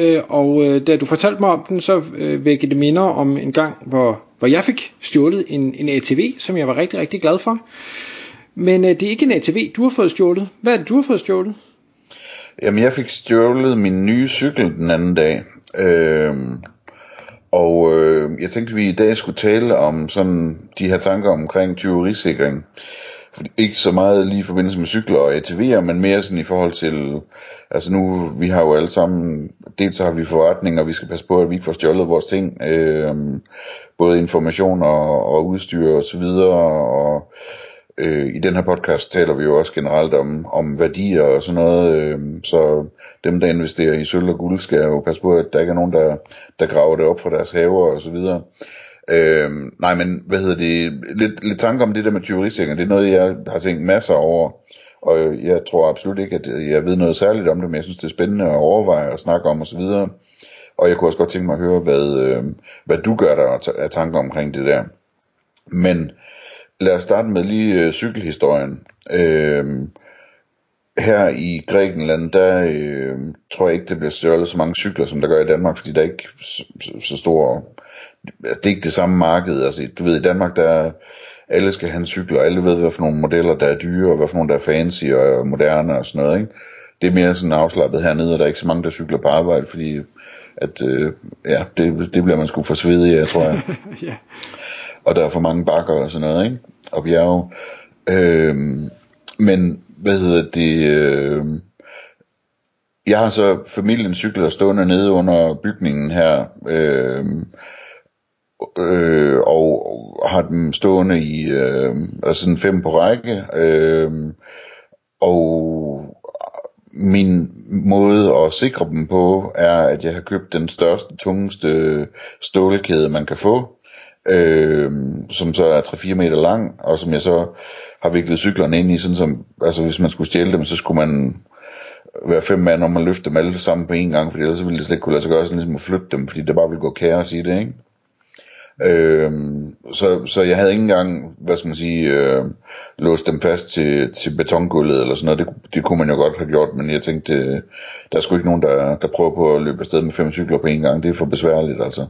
Øh, og øh, da du fortalte mig om den, så øh, vækkede det minder om en gang, hvor, hvor jeg fik stjålet en, en ATV, som jeg var rigtig, rigtig glad for. Men øh, det er ikke en ATV, du har fået stjålet. Hvad er det, du har fået stjålet? Jamen, jeg fik stjålet min nye cykel den anden dag. Øh, og øh, jeg tænkte, at vi i dag skulle tale om sådan de her tanker omkring tyverisikring. Ikke så meget lige i forbindelse med cykler og ATV'er, men mere sådan i forhold til, altså nu, vi har jo alle sammen, dels har vi forretning, og vi skal passe på, at vi ikke får stjålet vores ting, øh, både information og, og udstyr og så videre, og øh, i den her podcast taler vi jo også generelt om, om værdier og sådan noget, øh, så dem der investerer i sølv og guld skal jo passe på, at der ikke er nogen, der, der graver det op fra deres haver og så videre. Øh, Øh, nej, men hvad hedder det, lidt, lidt tanke om det der med tyverisikring, det er noget, jeg har tænkt masser over, og jeg tror absolut ikke, at jeg ved noget særligt om det, men jeg synes, det er spændende at overveje og snakke om og så videre. Og jeg kunne også godt tænke mig at høre, hvad, øh, hvad du gør der af tanker omkring det der. Men lad os starte med lige øh, cykelhistorien. Øh, her i Grækenland, der øh, tror jeg ikke, det bliver stjålet så mange cykler, som der gør i Danmark, fordi der er ikke så, så, så stor... Det er ikke det samme marked. Altså, du ved, i Danmark, der alle skal have en cykel, og alle ved, hvad for nogle modeller, der er dyre, og hvad for nogle, der er fancy og moderne og sådan noget. Ikke? Det er mere sådan afslappet hernede, og der er ikke så mange, der cykler på arbejde, fordi at, øh, ja, det, det bliver man sgu for svedig af, tror jeg. ja. Og der er for mange bakker og sådan noget, ikke? Og bjerge. Øh, men, hvad hedder det... Øh, jeg har så familien cykler stående nede under bygningen her, øh, øh, og har dem stående i øh, altså sådan fem på række. Øh, og min måde at sikre dem på er, at jeg har købt den største, tungeste stålkæde, man kan få, øh, som så er 3-4 meter lang, og som jeg så har viklet cyklerne ind i, sådan som, altså hvis man skulle stjæle dem, så skulle man være fem mand om at løfte dem alle sammen på en gang, fordi ellers ville det slet ikke kunne lade sig gøre sådan ligesom at flytte dem, fordi der bare ville gå kaos i det, ikke? Øh, så, så jeg havde ikke engang, hvad skal man sige, øh, låst dem fast til, til betongulvet eller sådan noget. Det, det kunne man jo godt have gjort, men jeg tænkte, øh, der er sgu ikke nogen, der, der prøver på at løbe afsted med fem cykler på en gang. Det er for besværligt altså.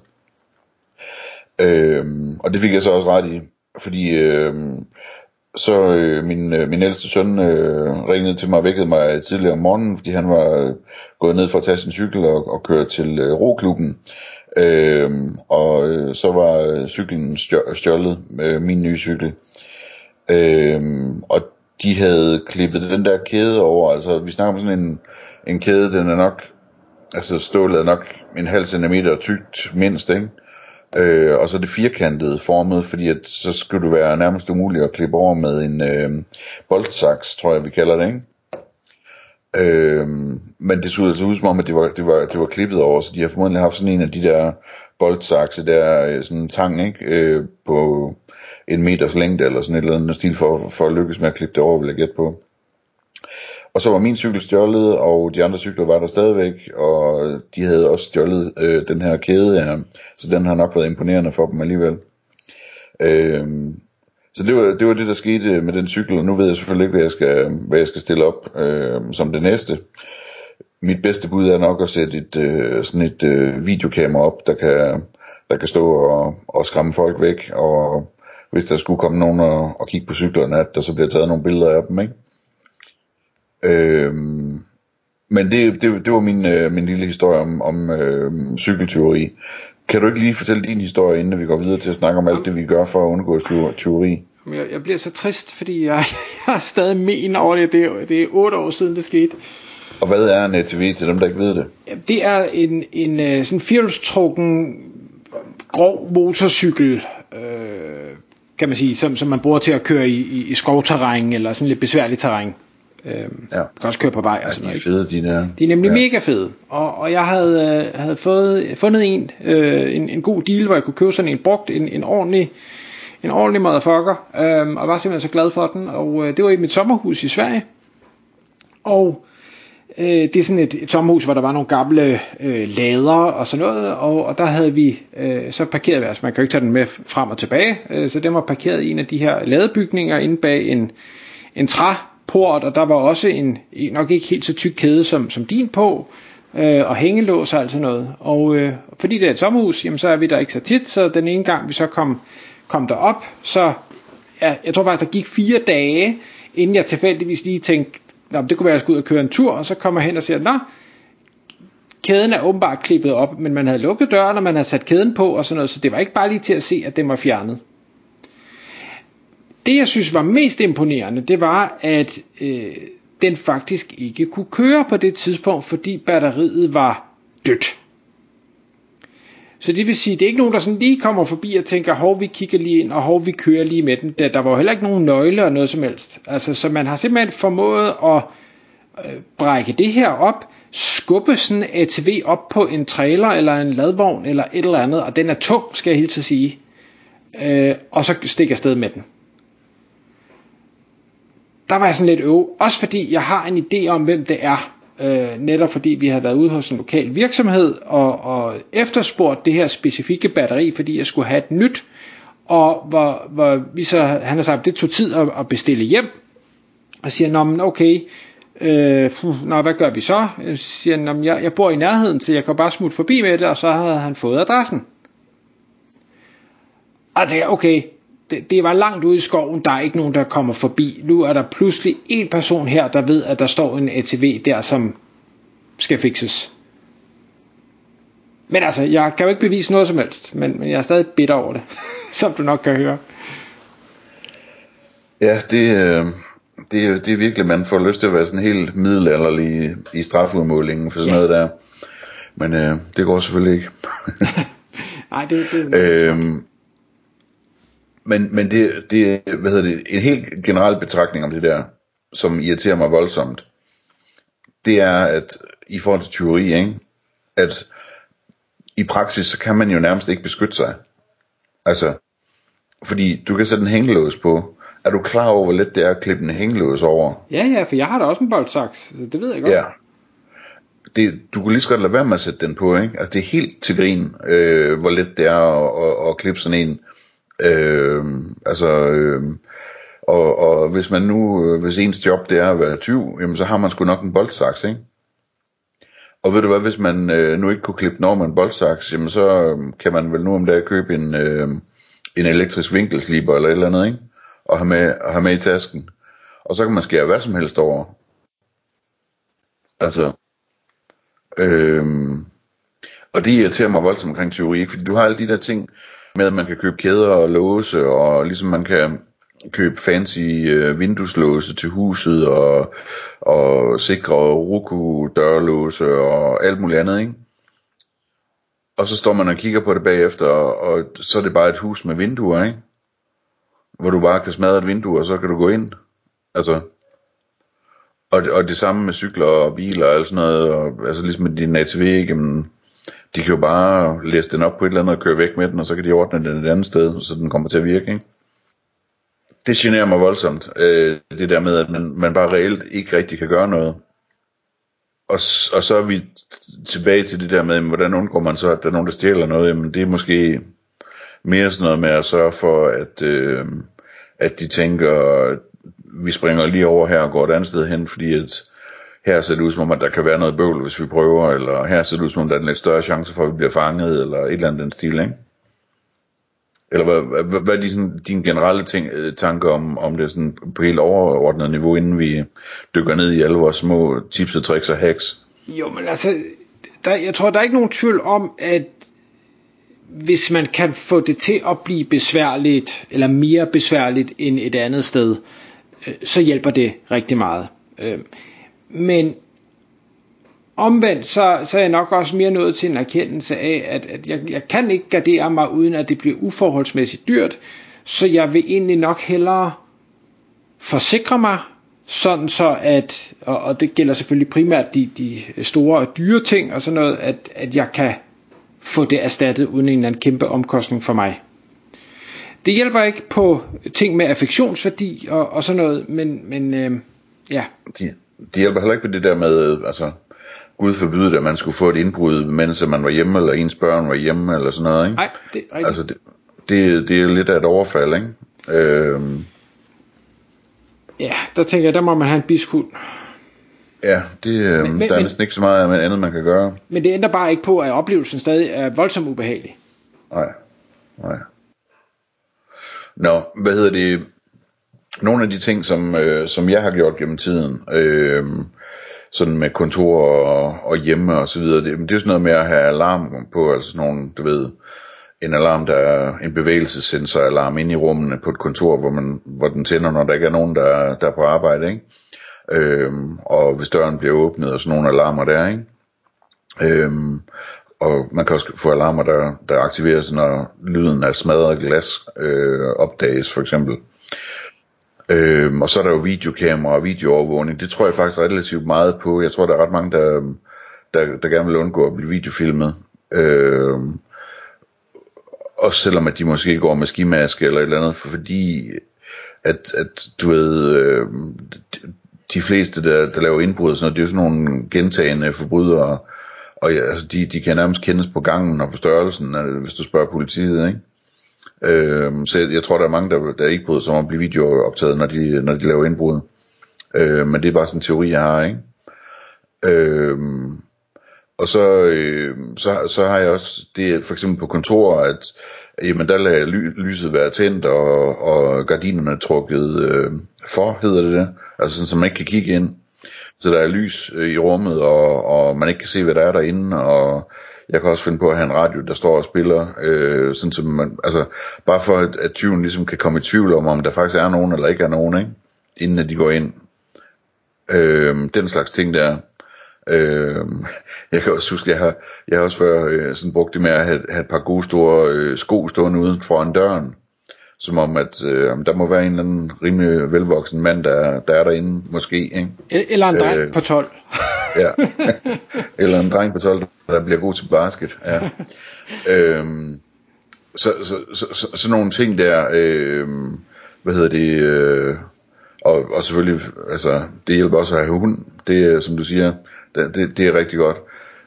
Øh, og det fik jeg så også ret i, fordi øh, så øh, min, øh, min ældste søn øh, ringede til mig og vækkede mig tidligere om morgenen, fordi han var øh, gået ned for at tage sin cykel og, og køre til øh, roklubben. Øh, og øh, så var øh, cyklen stjålet, øh, min nye cykel. Øh, og de havde klippet den der kæde over, altså vi snakker om sådan en, en kæde, den er nok, altså stålet er nok en halv centimeter tykt mindst, ikke? Øh, og så det firkantede formet, fordi at, så skulle det være nærmest umuligt at klippe over med en øh, boltsaks, tror jeg vi kalder det, ikke? Øh, men det så altså ud som om, at det var, det, var, det var klippet over, så de har formodentlig haft sådan en af de der boltsakse der, øh, sådan en tang, ikke? Øh, på en meters længde eller sådan et eller andet stil for, for at lykkes med at klippe det over, vil jeg gætte på. Og så var min cykel stjålet, og de andre cykler var der stadigvæk, og de havde også stjålet øh, den her kæde her, så den har nok været imponerende for dem alligevel. Øh, så det var, det var det, der skete øh, med den cykel, og nu ved jeg selvfølgelig ikke, hvad jeg skal, hvad jeg skal stille op øh, som det næste. Mit bedste bud er nok at sætte et, øh, sådan et øh, videokamera op, der kan, der kan stå og, og skræmme folk væk, og hvis der skulle komme nogen og, og kigge på cyklerne, at der så bliver taget nogle billeder af dem, ikke? Øh, men det, det, det var min, øh, min lille historie om, om øh, cykelteori. Kan du ikke lige fortælle din historie, inden vi går videre til at snakke om alt det, vi gør for at undgå teori? Jeg, jeg bliver så trist, fordi jeg, jeg er stadig men over det. Det er, det er otte år siden, det skete. Og hvad er en ATV til dem, der ikke ved det? Det er en, en øh, sådan firehjulstrukken grov motorcykel, øh, kan man sige, som, som man bruger til at køre i, i, i skovterræn eller sådan lidt besværligt terræn. Øhm, ja. Kan også køre på vej. Ja, de er fede, de der. De er nemlig ja. mega fede. Og, og jeg havde, øh, havde fået, fundet en, øh, en, en god deal, hvor jeg kunne købe sådan en brugt, en, en ordentlig, en ordentlig motherfucker, øhm, og var simpelthen så glad for den. Og øh, det var i mit sommerhus i Sverige. Og øh, det er sådan et, et sommerhus, hvor der var nogle gamle øh, lader og sådan noget, og, og der havde vi øh, så parkeret, altså man kan jo ikke tage den med frem og tilbage, øh, så den var parkeret i en af de her ladebygninger inde bag en, en port, og der var også en, nok ikke helt så tyk kæde som, som din på, øh, og hængelås og alt sådan noget. Og øh, fordi det er et sommerhus, jamen, så er vi der ikke så tit, så den ene gang vi så kom, kom derop, så ja, jeg tror faktisk, der gik fire dage, inden jeg tilfældigvis lige tænkte, Nå, det kunne være, at jeg skulle ud og køre en tur, og så kommer jeg hen og siger, nå, kæden er åbenbart klippet op, men man havde lukket døren, og man havde sat kæden på, og sådan noget, så det var ikke bare lige til at se, at den var fjernet. Det, jeg synes var mest imponerende, det var, at øh, den faktisk ikke kunne køre på det tidspunkt, fordi batteriet var dødt. Så det vil sige, det er ikke nogen, der sådan lige kommer forbi og tænker, hov, vi kigger lige ind, og hov, vi kører lige med den. Der, var var heller ikke nogen nøgle og noget som helst. Altså, så man har simpelthen formået at øh, brække det her op, skubbe sådan en ATV op på en trailer eller en ladvogn eller et eller andet, og den er tung, skal jeg helt til sige, øh, og så stikker afsted med den. Der var jeg sådan lidt øv, også fordi jeg har en idé om, hvem det er, øh, netop fordi vi havde været ude hos en lokal virksomhed og, og efterspurgt det her specifikke batteri, fordi jeg skulle have et nyt, og hvor, hvor vi så, han har sagt, det tog tid at, at bestille hjem, og siger, nå, men okay, øh, nå, hvad gør vi så? Jeg siger, nå, jeg, jeg bor i nærheden, så jeg kan bare smutte forbi med det, og så havde han fået adressen. Og jeg tænker, okay, det, det var langt ude i skoven, der er ikke nogen, der kommer forbi. Nu er der pludselig en person her, der ved, at der står en ATV der, som skal fikses. Men altså, jeg kan jo ikke bevise noget som helst, men, men jeg er stadig bitter over det, som du nok kan høre. Ja, det, øh, det, det er virkelig, man får lyst til at være sådan helt middelalderlig i strafudmålingen for sådan ja. noget der. Men øh, det går selvfølgelig ikke. Nej, det, det øhm, men, men det, det, hvad hedder det, en helt generel betragtning om det der, som irriterer mig voldsomt, det er, at i forhold til tyveri, ikke, at i praksis, så kan man jo nærmest ikke beskytte sig. Altså, fordi du kan sætte en hængelås på. Er du klar over, hvor let det er at klippe en hængelås over? Ja, ja, for jeg har da også en boldsaks, så det ved jeg godt. Ja. Det, du kunne lige så godt lade være med at sætte den på, ikke? Altså, det er helt til grin, øh, hvor let det er at, at, at klippe sådan en. Øh, altså, øh, og, og hvis man nu, øh, hvis ens job det er at være 20, jamen så har man sgu nok en boldsaks, ikke? Og ved du hvad, hvis man øh, nu ikke kunne klippe den over med en boldsaks, jamen så øh, kan man vel nu om dagen købe en, øh, en elektrisk vinkelsliber eller et eller andet, ikke? Og have med, og have med i tasken. Og så kan man skære hvad som helst over. Altså, øh, og det irriterer mig voldsomt omkring teori, ikke? fordi du har alle de der ting, med at man kan købe kæder og låse, og ligesom man kan købe fancy øh, vindueslåse til huset, og, og sikre Roku dørlåse og alt muligt andet, ikke? Og så står man og kigger på det bagefter, og, og så er det bare et hus med vinduer, ikke? Hvor du bare kan smadre et vindue, og så kan du gå ind. Altså, og, og det samme med cykler og biler og alt sådan noget, og, altså ligesom med din ATV, ikke? De kan jo bare læse den op på et eller andet og køre væk med den, og så kan de ordne den et andet sted, så den kommer til at virke, ikke? Det generer mig voldsomt, øh, det der med, at man, man bare reelt ikke rigtig kan gøre noget. Og, og så er vi tilbage til det der med, hvordan undgår man så, at der er nogen, der stjæler noget? Jamen det er måske mere sådan noget med at sørge for, at, øh, at de tænker, vi springer lige over her og går et andet sted hen, fordi at her ser det ud som om, at der kan være noget bøvl, hvis vi prøver, eller her ser det ud som om, der er en lidt større chance for, at vi bliver fanget, eller et eller andet den stil, ikke? Eller hvad, hvad, hvad er de, sådan, dine generelle ting, øh, tanker om, om det sådan på helt overordnet niveau, inden vi dykker ned i alle vores små tips og tricks og hacks? Jo, men altså, der, jeg tror, der er ikke nogen tvivl om, at hvis man kan få det til at blive besværligt, eller mere besværligt end et andet sted, øh, så hjælper det rigtig meget. Øh, men omvendt, så, så er jeg nok også mere nået til en erkendelse af, at, at jeg, jeg kan ikke gardere mig, uden at det bliver uforholdsmæssigt dyrt, så jeg vil egentlig nok hellere forsikre mig, sådan så at, og, og det gælder selvfølgelig primært de, de store og dyre ting og sådan noget, at, at jeg kan få det erstattet uden en eller anden kæmpe omkostning for mig. Det hjælper ikke på ting med affektionsværdi og, og sådan noget, men, men øh, ja. De, de hjælper heller ikke på det der med, altså, Gud forbyde det, at man skulle få et indbrud, mens man var hjemme, eller ens børn var hjemme, eller sådan noget, ikke? Nej, det er. Altså, det, det, det er lidt af et overfald, ikke? Øhm, Ja, der tænker jeg, der må man have en biskund. ja, det, øh, Men- men- der er næsten ikke så meget andet, man kan gøre. Men det ændrer bare ikke på, at oplevelsen stadig er voldsomt ubehagelig. Nej, nej. Nå, hvad hedder det? Nogle af de ting, som, øh, som jeg har gjort gennem tiden, øh, sådan med kontor og, og hjemme og så videre, det, det er sådan noget med at have alarm på, altså sådan nogle, du ved, en alarm, der er en bevægelsesensoralarm inde i rummene på et kontor, hvor, man, hvor den tænder, når der ikke er nogen, der, der er på arbejde, ikke? Øhm, og hvis døren bliver åbnet, og sådan nogle alarmer der, ikke? Øhm, og man kan også få alarmer, der, der aktiveres, når lyden af smadret glas øh, opdages, for eksempel. Øhm, og så er der jo videokamera og videoovervågning. Det tror jeg faktisk relativt meget på. Jeg tror, der er ret mange, der, der, der gerne vil undgå at blive videofilmet. Øhm, også selvom at de måske går med skimaske eller et eller andet, fordi at, at du ved, øh, de- fleste, der, der laver indbrud og sådan noget, det er jo sådan nogle gentagende forbrydere, og ja, altså, de, de kan nærmest kendes på gangen og på størrelsen, øh, hvis du spørger politiet, ikke? Øhm, så jeg, jeg tror, der er mange, der, der ikke bryder sig om at blive videooptaget, når de, når de laver indbrud. Øh, men det er bare sådan en teori, jeg har, ikke? Øhm, og så, øh, så, så har jeg også det for eksempel på kontorer, at jamen, der lader ly, lyset være tændt, og, og gardinerne trukket øh, for, hedder det det. Altså sådan, så man ikke kan kigge ind. Så der er lys øh, i rummet, og, og man ikke kan se, hvad der er derinde, og jeg kan også finde på at have en radio, der står og spiller, øh, sådan som man, altså, bare for at, at tyven ligesom kan komme i tvivl om, om der faktisk er nogen eller ikke er nogen, ikke? inden at de går ind. Øh, den slags ting der. Øh, jeg kan også huske, jeg har, jeg har også før øh, sådan brugt det med at have, have et par gode store øh, sko stående uden foran døren. Som om, at øh, der må være en eller anden rimelig velvoksen mand, der, der er derinde, måske. Ikke? E- Eller en dreng Øh. på 12. Ja. Eller en dreng på 12, der bliver god til basket. Ja. øhm, så, så, så, så, sådan nogle ting der, øhm, hvad hedder det, øh, og, og selvfølgelig, altså, det hjælper også at have hund, det som du siger, det, det, det er rigtig godt.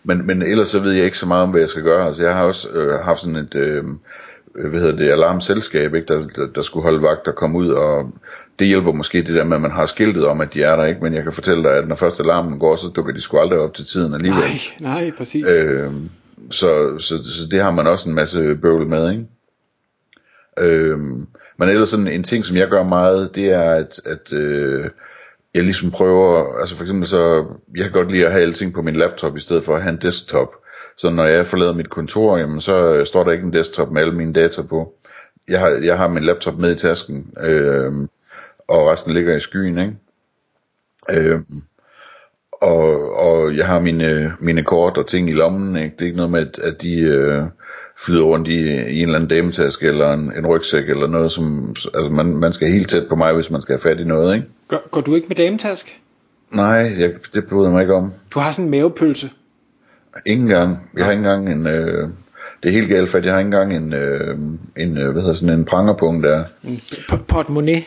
Men, men ellers så ved jeg ikke så meget om, hvad jeg skal gøre. Altså, jeg har også øh, haft sådan et, øh, hvad hedder det, alarmselskab, ikke, der, der, der skulle holde vagt og komme ud, og det hjælper måske det der med, at man har skiltet om, at de er der, ikke? Men jeg kan fortælle dig, at når først alarmen går, så dukker de sgu aldrig op til tiden alligevel. Nej, nej, præcis. Øh, så, så, så det har man også en masse bøvl med, ikke? Øh, men ellers sådan en ting, som jeg gør meget, det er, at, at øh, jeg ligesom prøver, altså for eksempel så, jeg kan godt lide at have alting på min laptop, i stedet for at have en desktop. Så når jeg forlader mit kontor, jamen, så øh, står der ikke en desktop med alle mine data på. Jeg har, jeg har min laptop med i tasken, øh, og resten ligger i skyen, ikke? Øh, og, og jeg har mine, mine kort og ting i lommen, ikke? Det er ikke noget med, at, at de øh, flyder rundt i, i en eller anden dametaske eller en, en rygsæk eller noget, som, altså man, man skal helt tæt på mig, hvis man skal have fat i noget, ikke? Går, går du ikke med dametask? Nej, jeg, det bryder mig ikke om. Du har sådan en mavepølse. Ingen gang. Jeg har ikke engang en, øh, det er helt galt, for jeg har ikke engang en, øh, en øh, hvad hedder sådan en prangerpunkt der. Portemonnaie.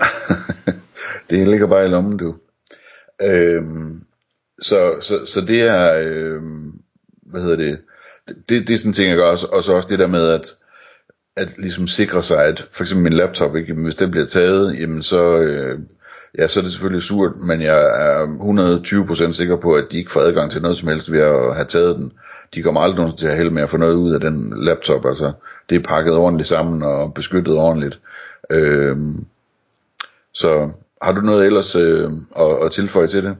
det ligger bare i lommen, du. Øhm, så, så, så det er, øhm, hvad hedder det, det, det er sådan en ting, jeg gør, og så- og så også det der med, at, at ligesom sikre sig, at for eksempel min laptop, ikke, jamen, hvis den bliver taget, jamen så, øh, ja, så er det selvfølgelig surt, men jeg er 120% sikker på, at de ikke får adgang til noget som helst ved at have taget den. De kommer aldrig nogensinde til at hælde med at få noget ud af den laptop, altså det er pakket ordentligt sammen og beskyttet ordentligt. Øhm, så har du noget ellers øh, at, at tilføje til det?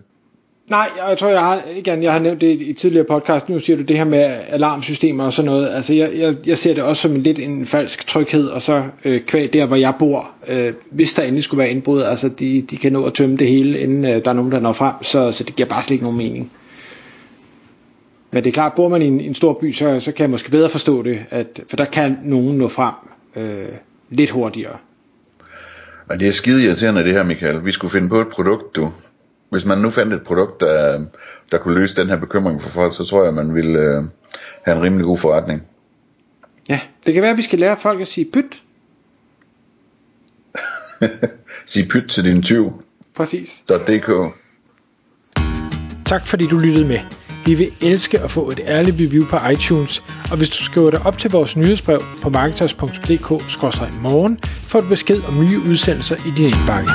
Nej, jeg tror, jeg har, igen, jeg har nævnt det i tidligere podcast. Nu siger du det her med alarmsystemer og sådan noget. Altså, jeg, jeg, jeg ser det også som en lidt en falsk tryghed, og så øh, kvæg der, hvor jeg bor, øh, hvis der endelig skulle være indbrud, altså, de, de kan nå at tømme det hele, inden øh, der er nogen, der når frem, så, så det giver bare slet ikke nogen mening. Men det er klart, bor man i en, en stor by, så, så kan jeg måske bedre forstå det, at, for der kan nogen nå frem øh, lidt hurtigere. Og det er skide irriterende det her, Michael. Vi skulle finde på et produkt, du. Hvis man nu fandt et produkt, der, der kunne løse den her bekymring for folk, så tror jeg, man ville øh, have en rimelig god forretning. Ja, det kan være, at vi skal lære folk at sige pyt. Sig pyt til din tyv. Præcis. .dk. Tak fordi du lyttede med. Vi vil elske at få et ærligt review på iTunes, og hvis du skriver dig op til vores nyhedsbrev på marketers.dk-morgen, får du besked om nye udsendelser i din indbakke.